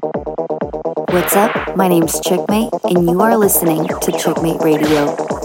What's up? My name's Chickmate, and you are listening to Chickmate Radio.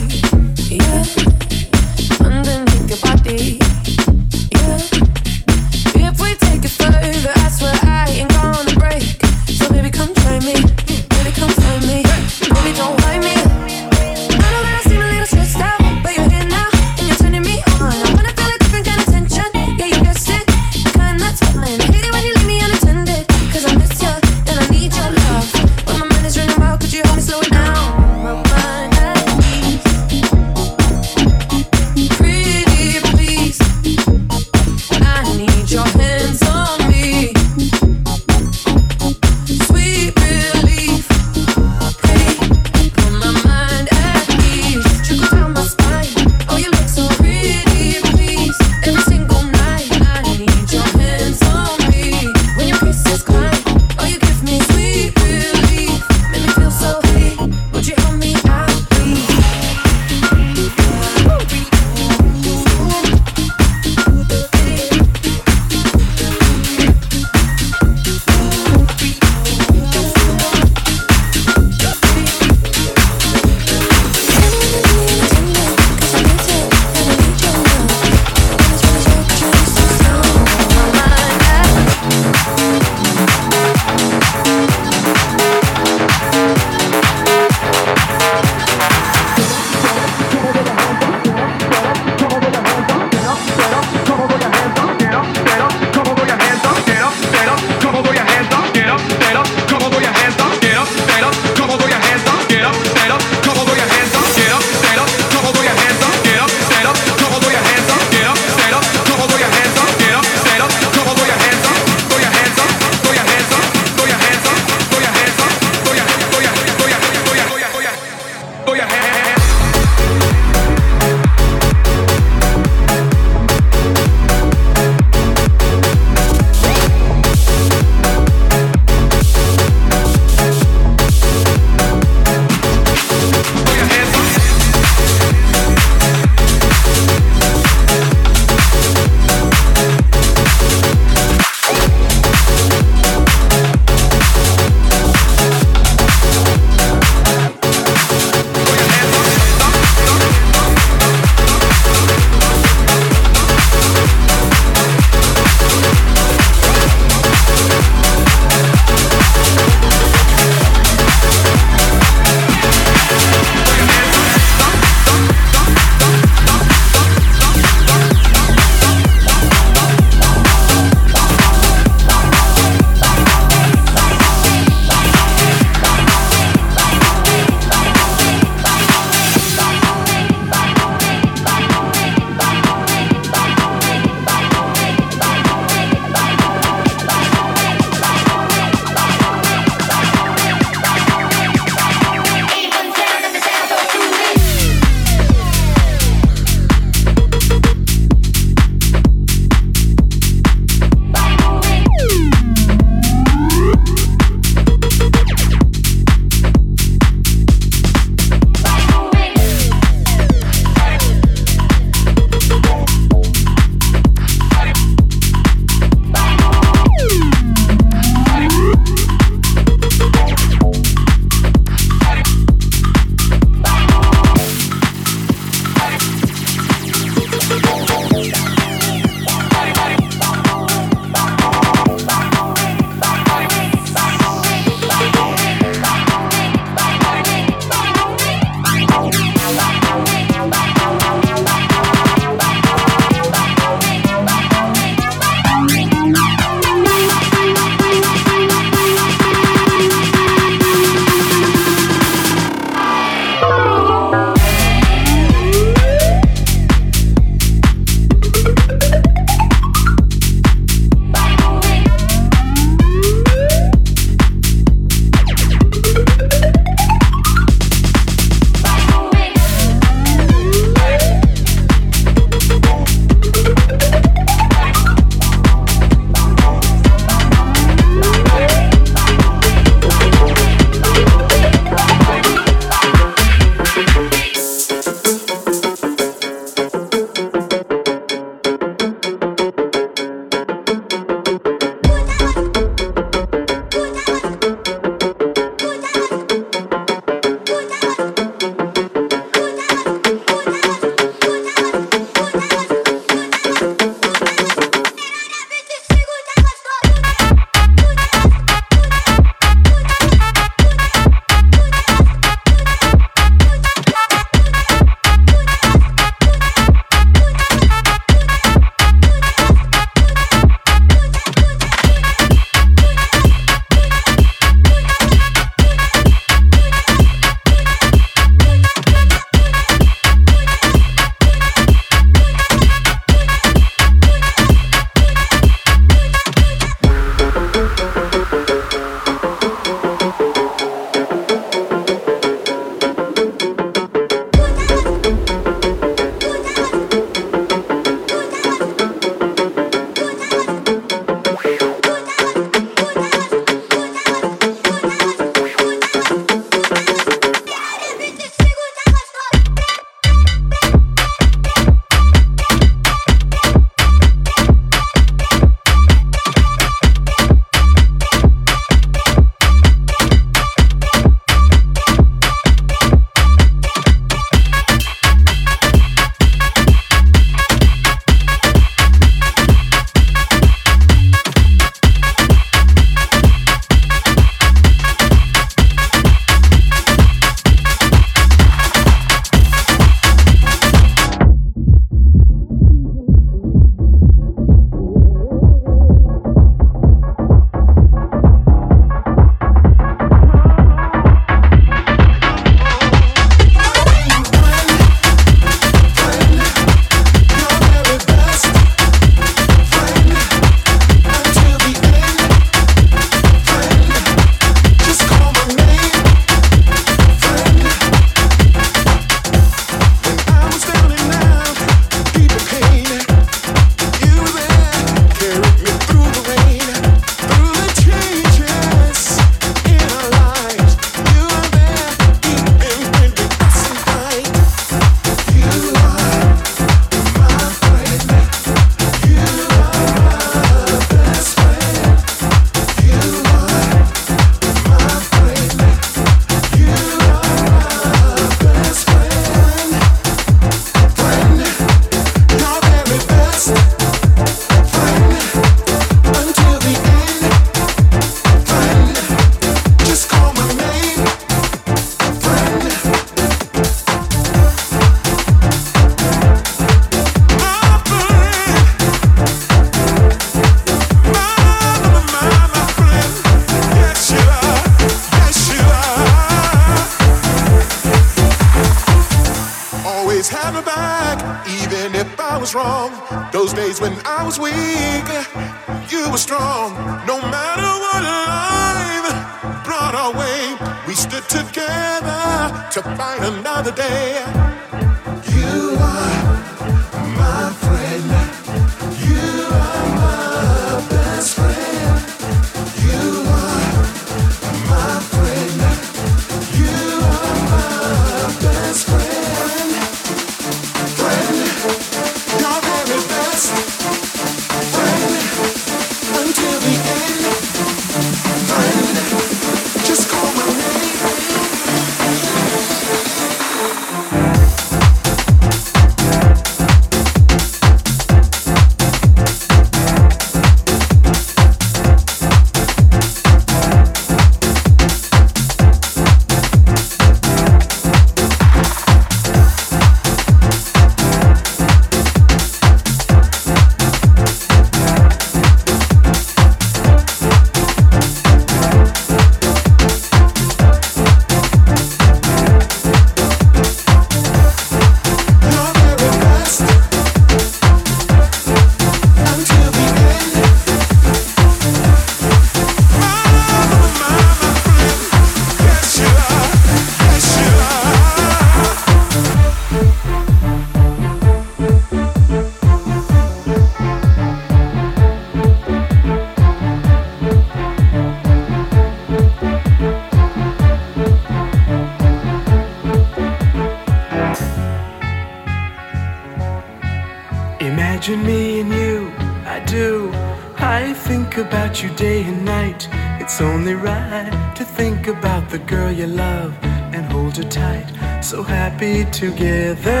The girl you love and hold her tight. So happy together.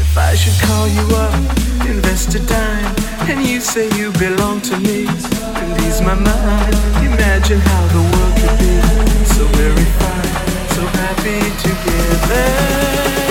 If I should call you up, invest a dime, and you say you belong to me, and ease my mind. Imagine how the world could be so very fine, so happy together.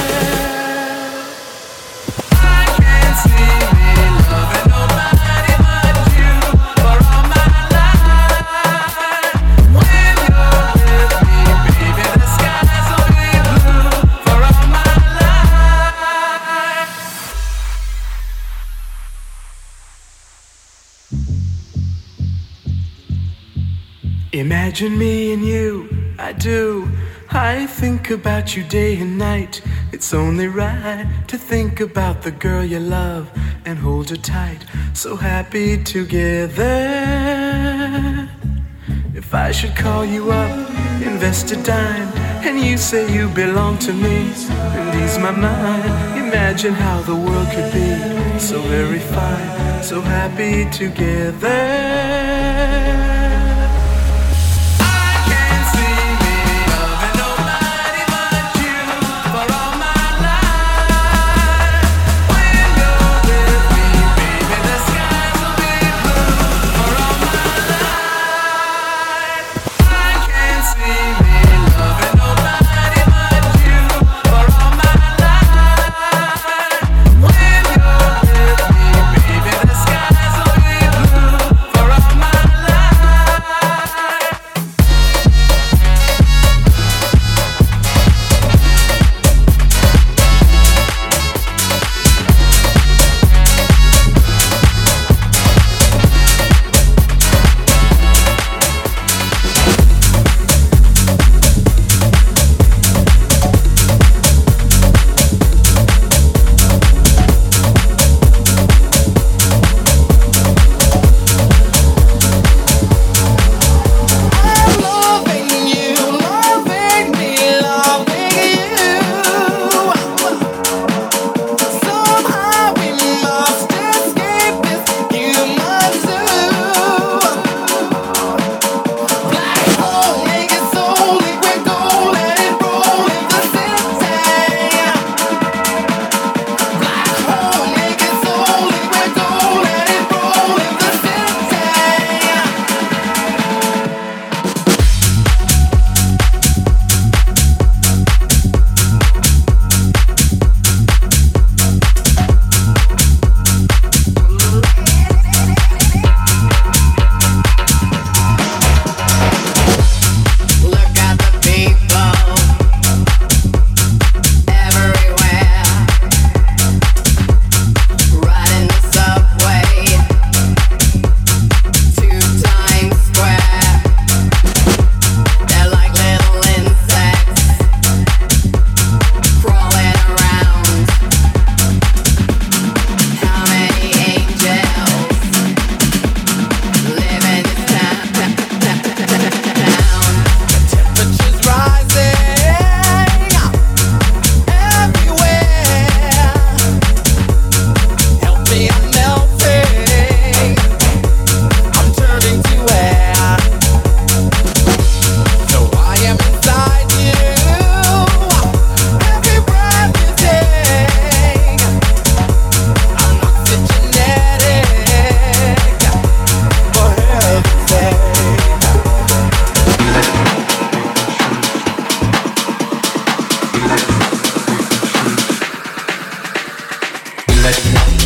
Imagine me and you, I do. I think about you day and night. It's only right to think about the girl you love and hold her tight. So happy together. If I should call you up, invest a dime, and you say you belong to me, and ease my mind. Imagine how the world could be so very fine, so happy together. let me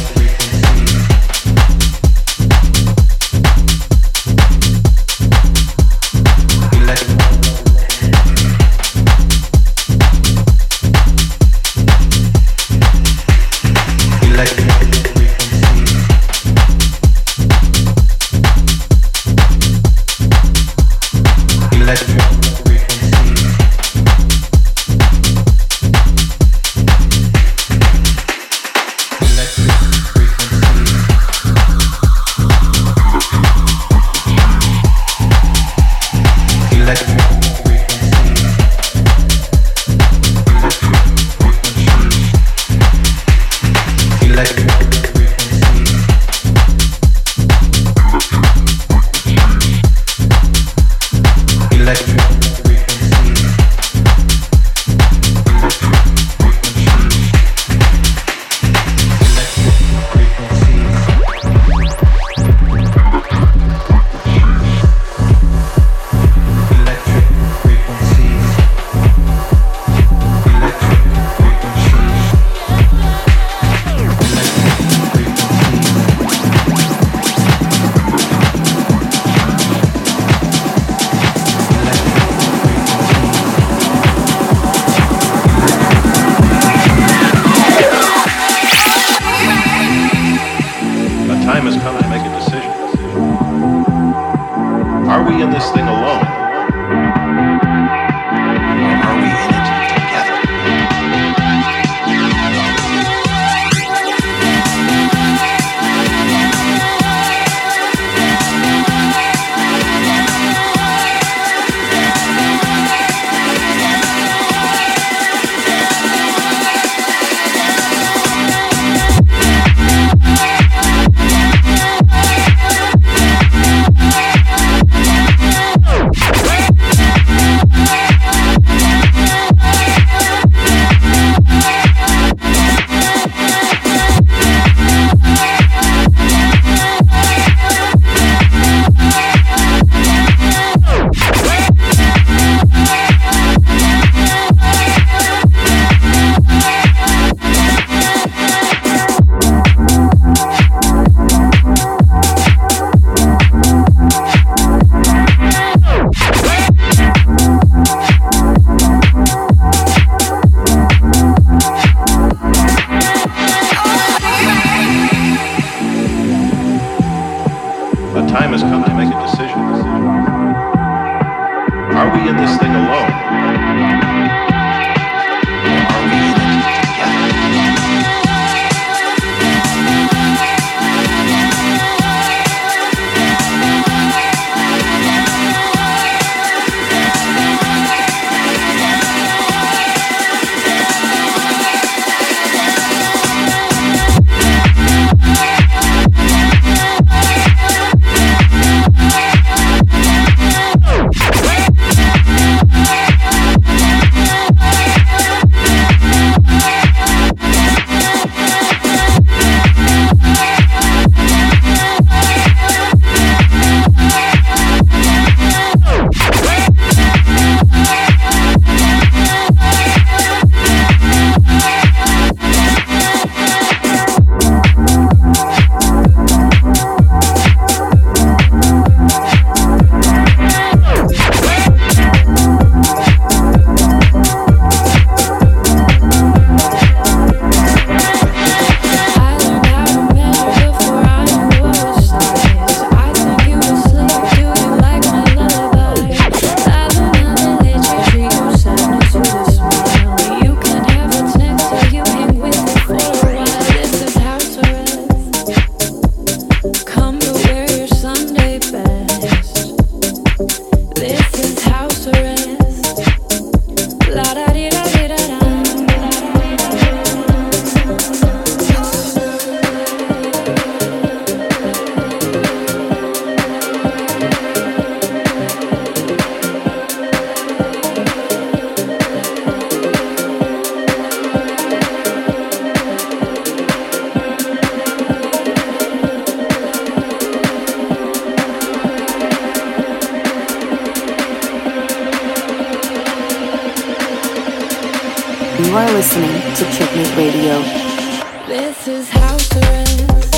house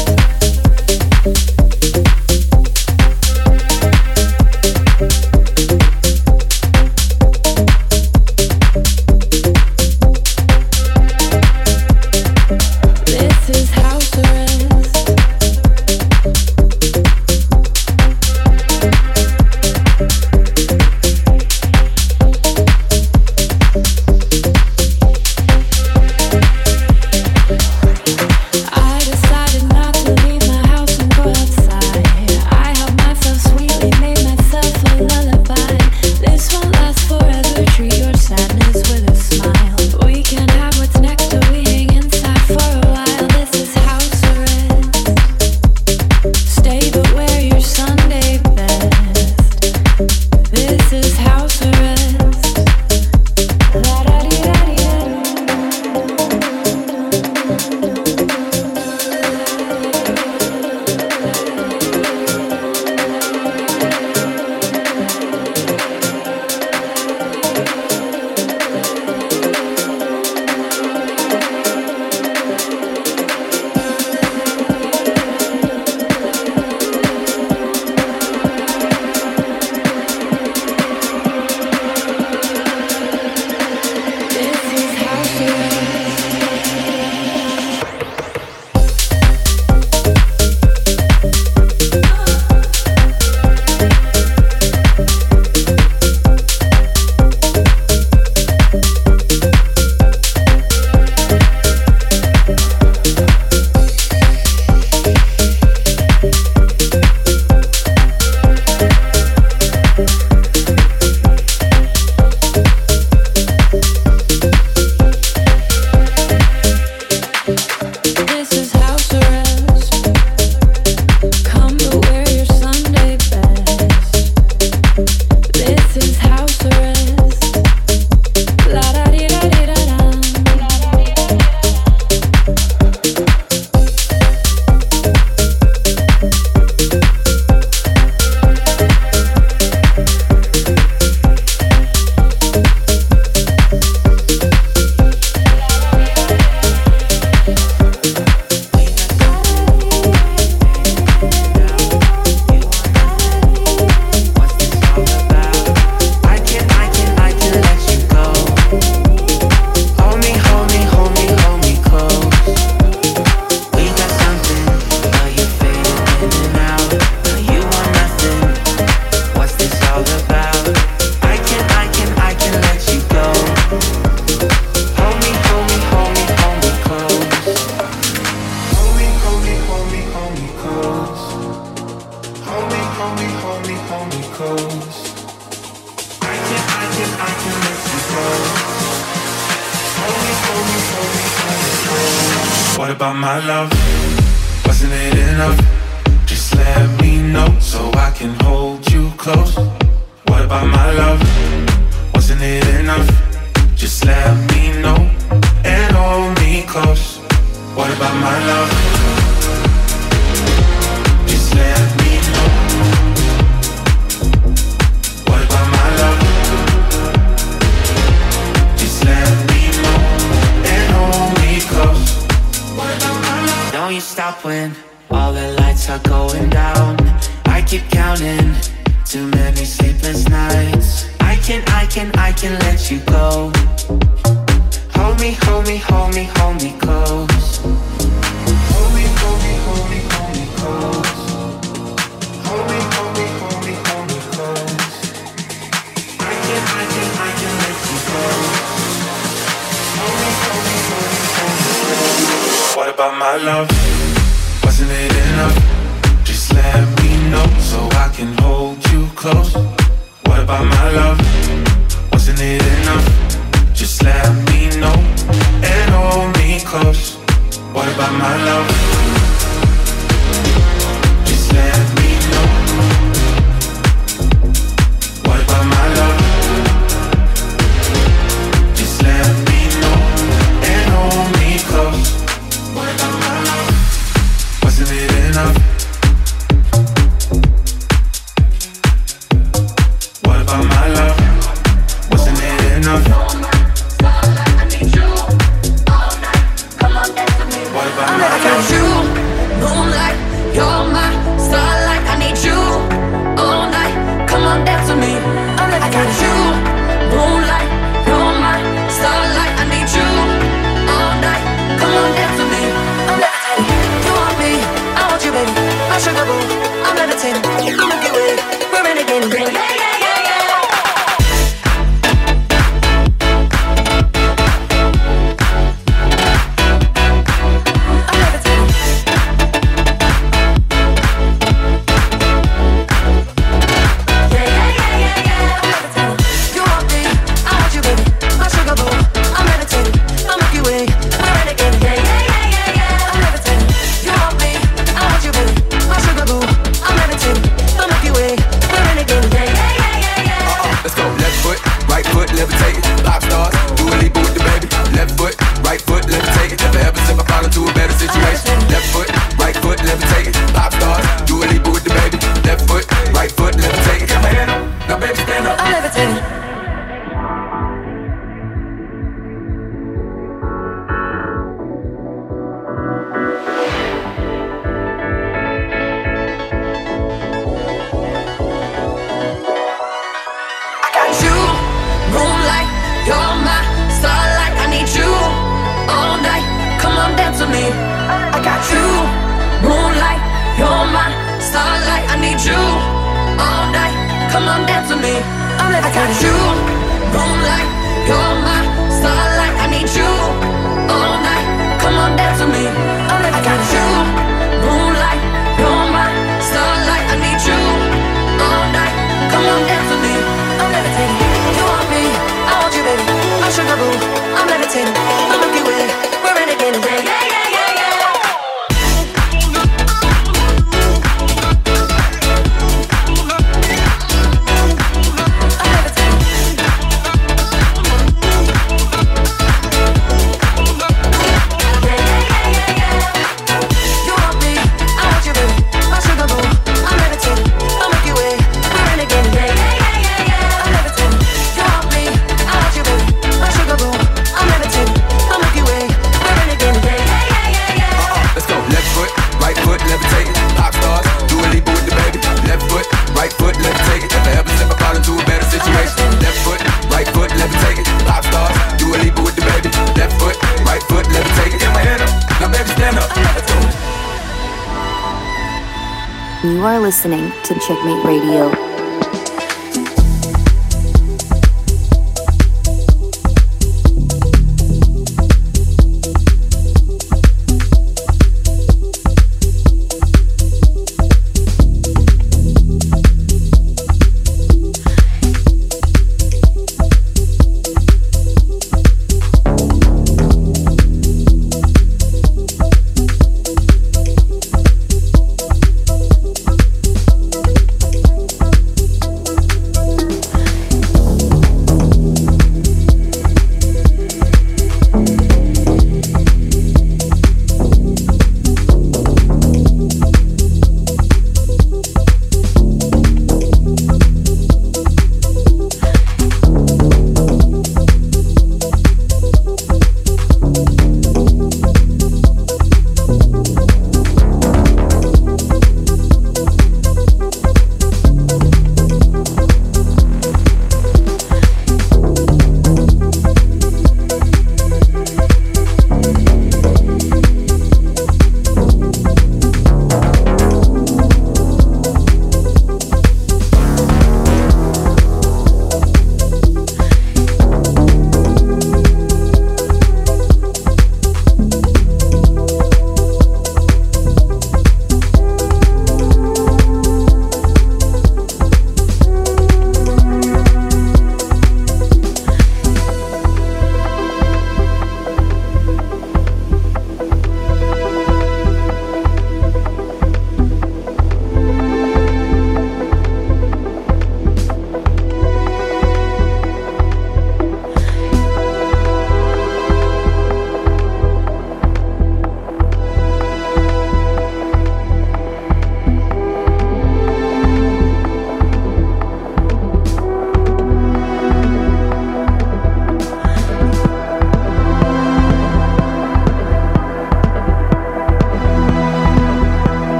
You are listening to Checkmate Radio.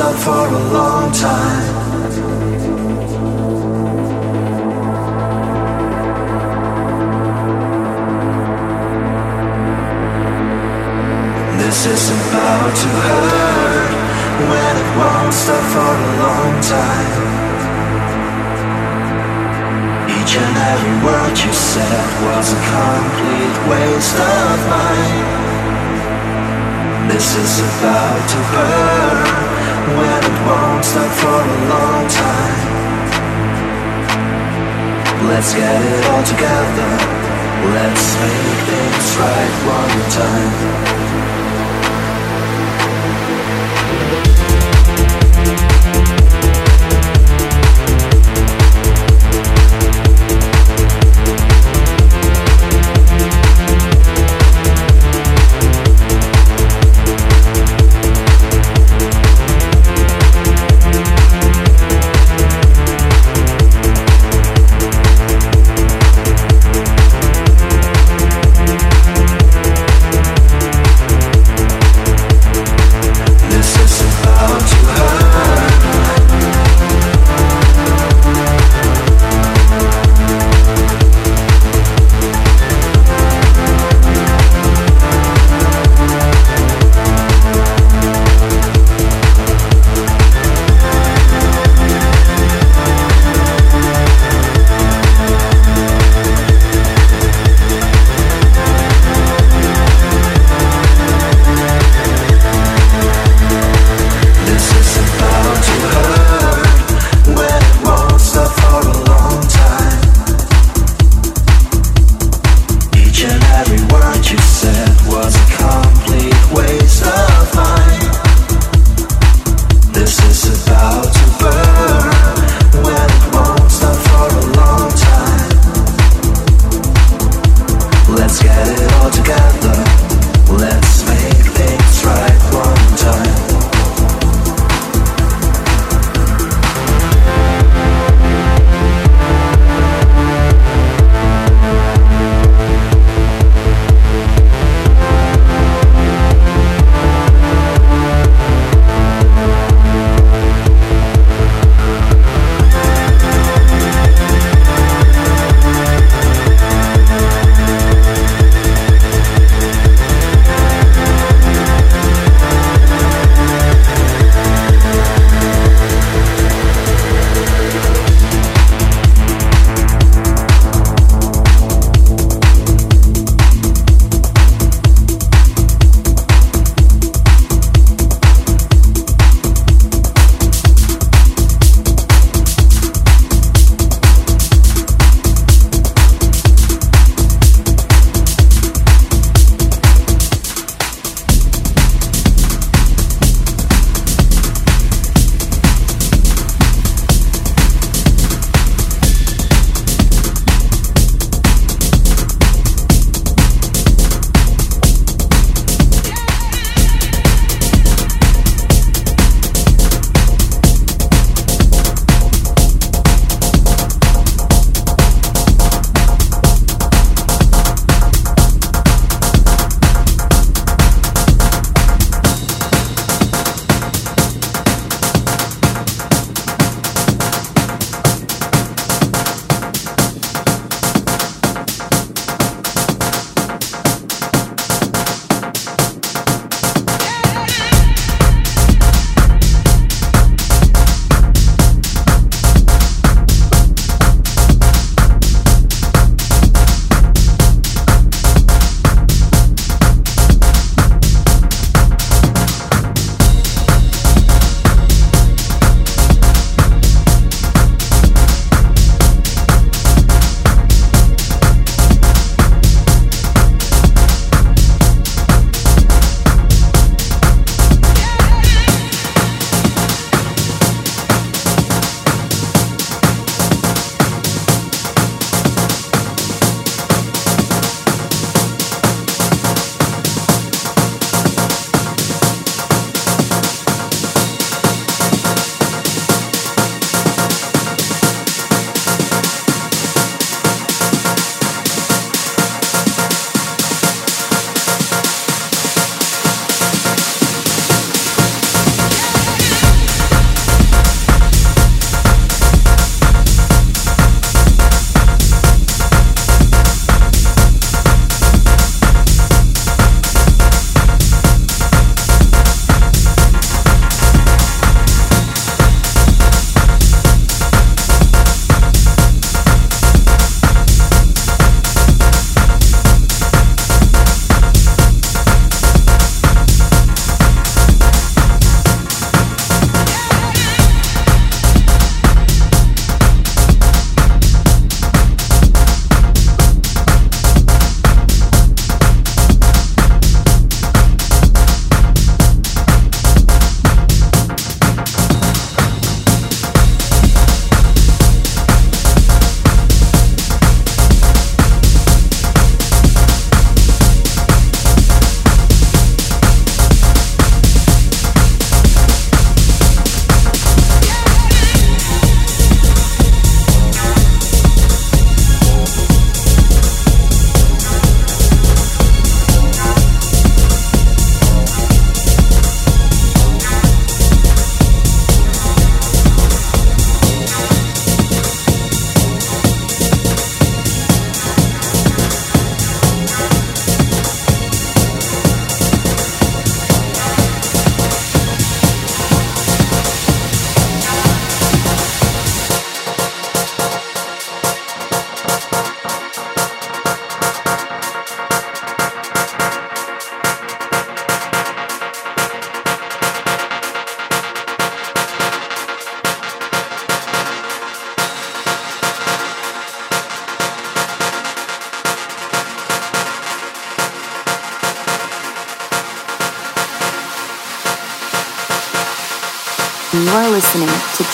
Stop for a long time. This is about to hurt when it won't stop for a long time. Each and every word you said was a complete waste of mine. This is about to burn when it won't stop for a long time. Let's get it all together. Let's make things right one time.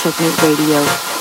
Checkmate Radio.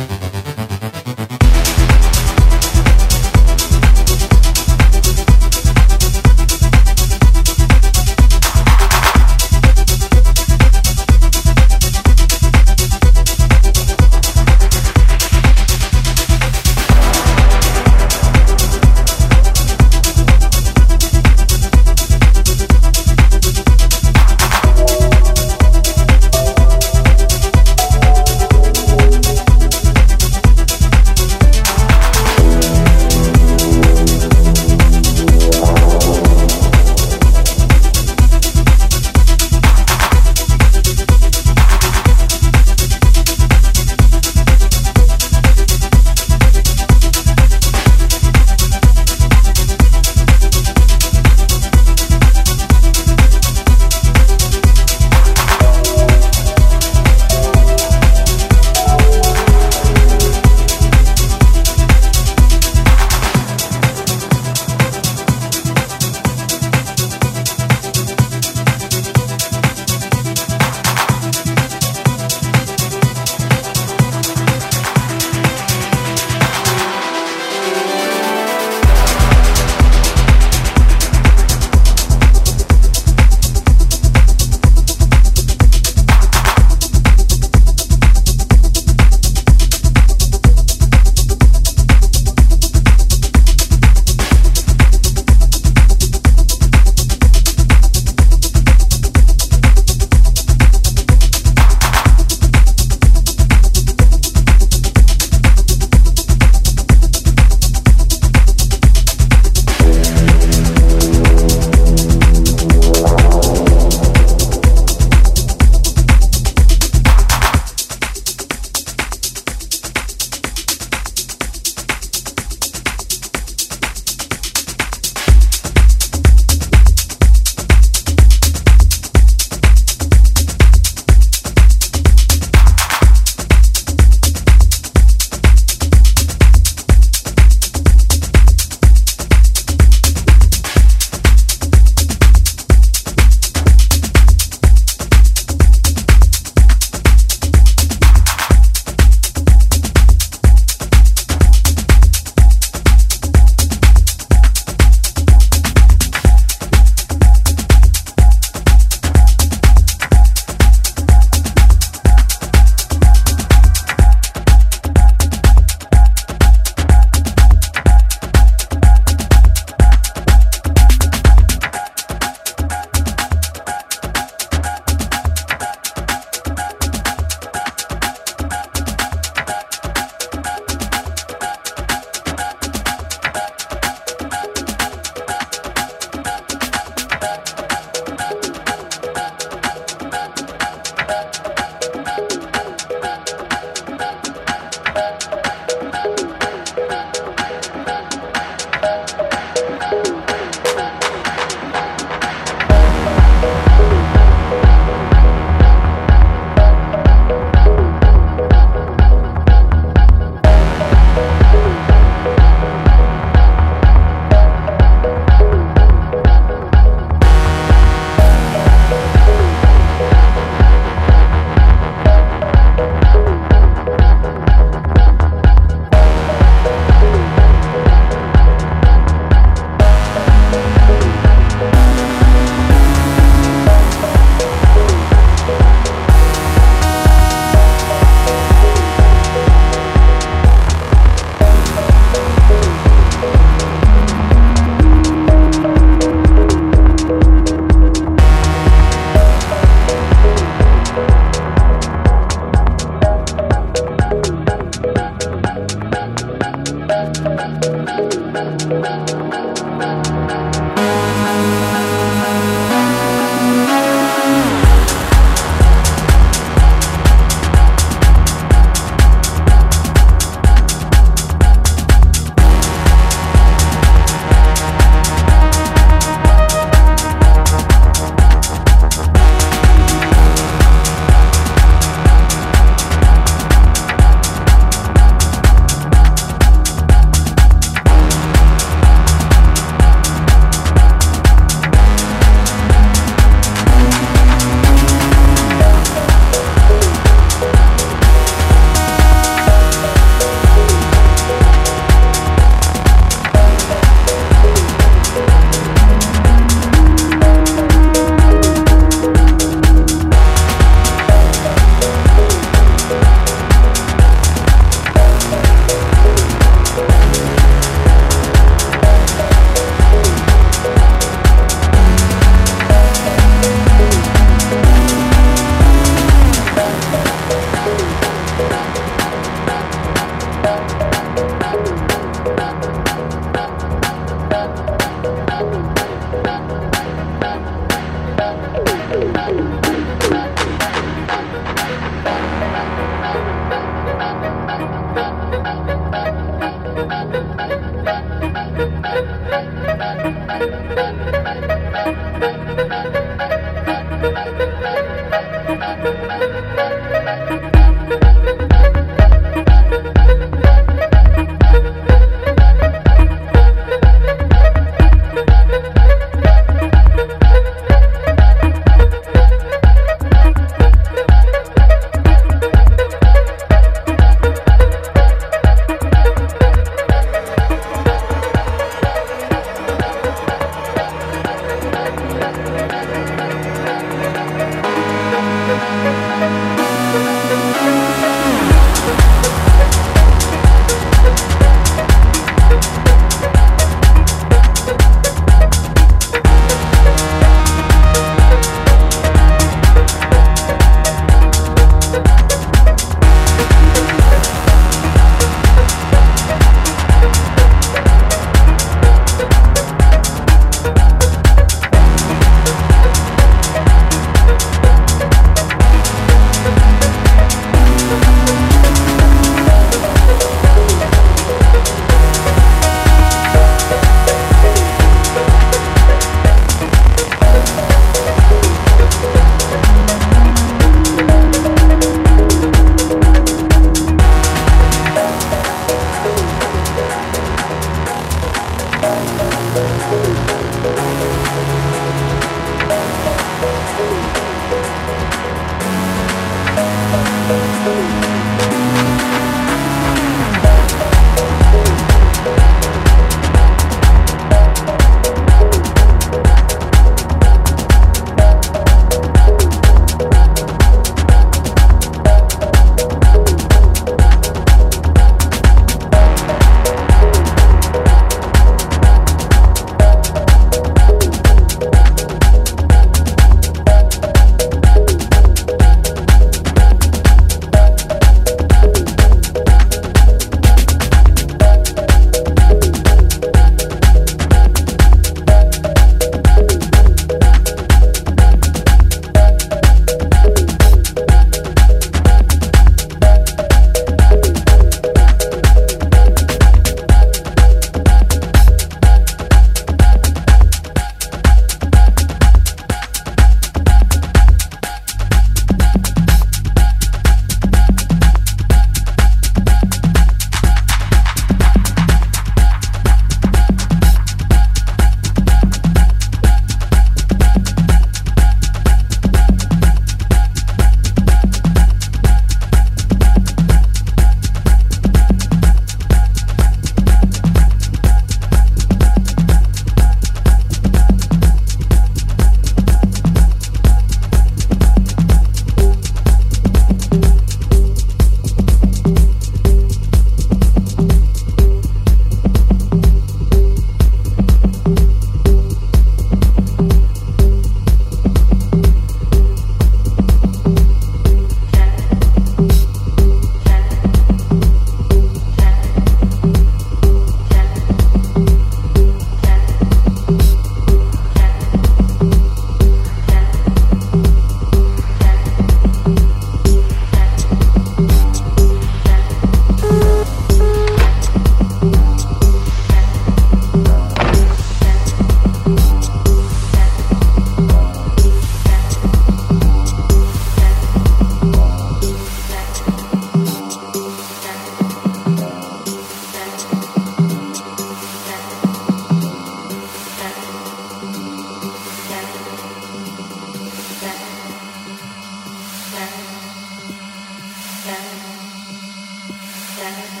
Thank you.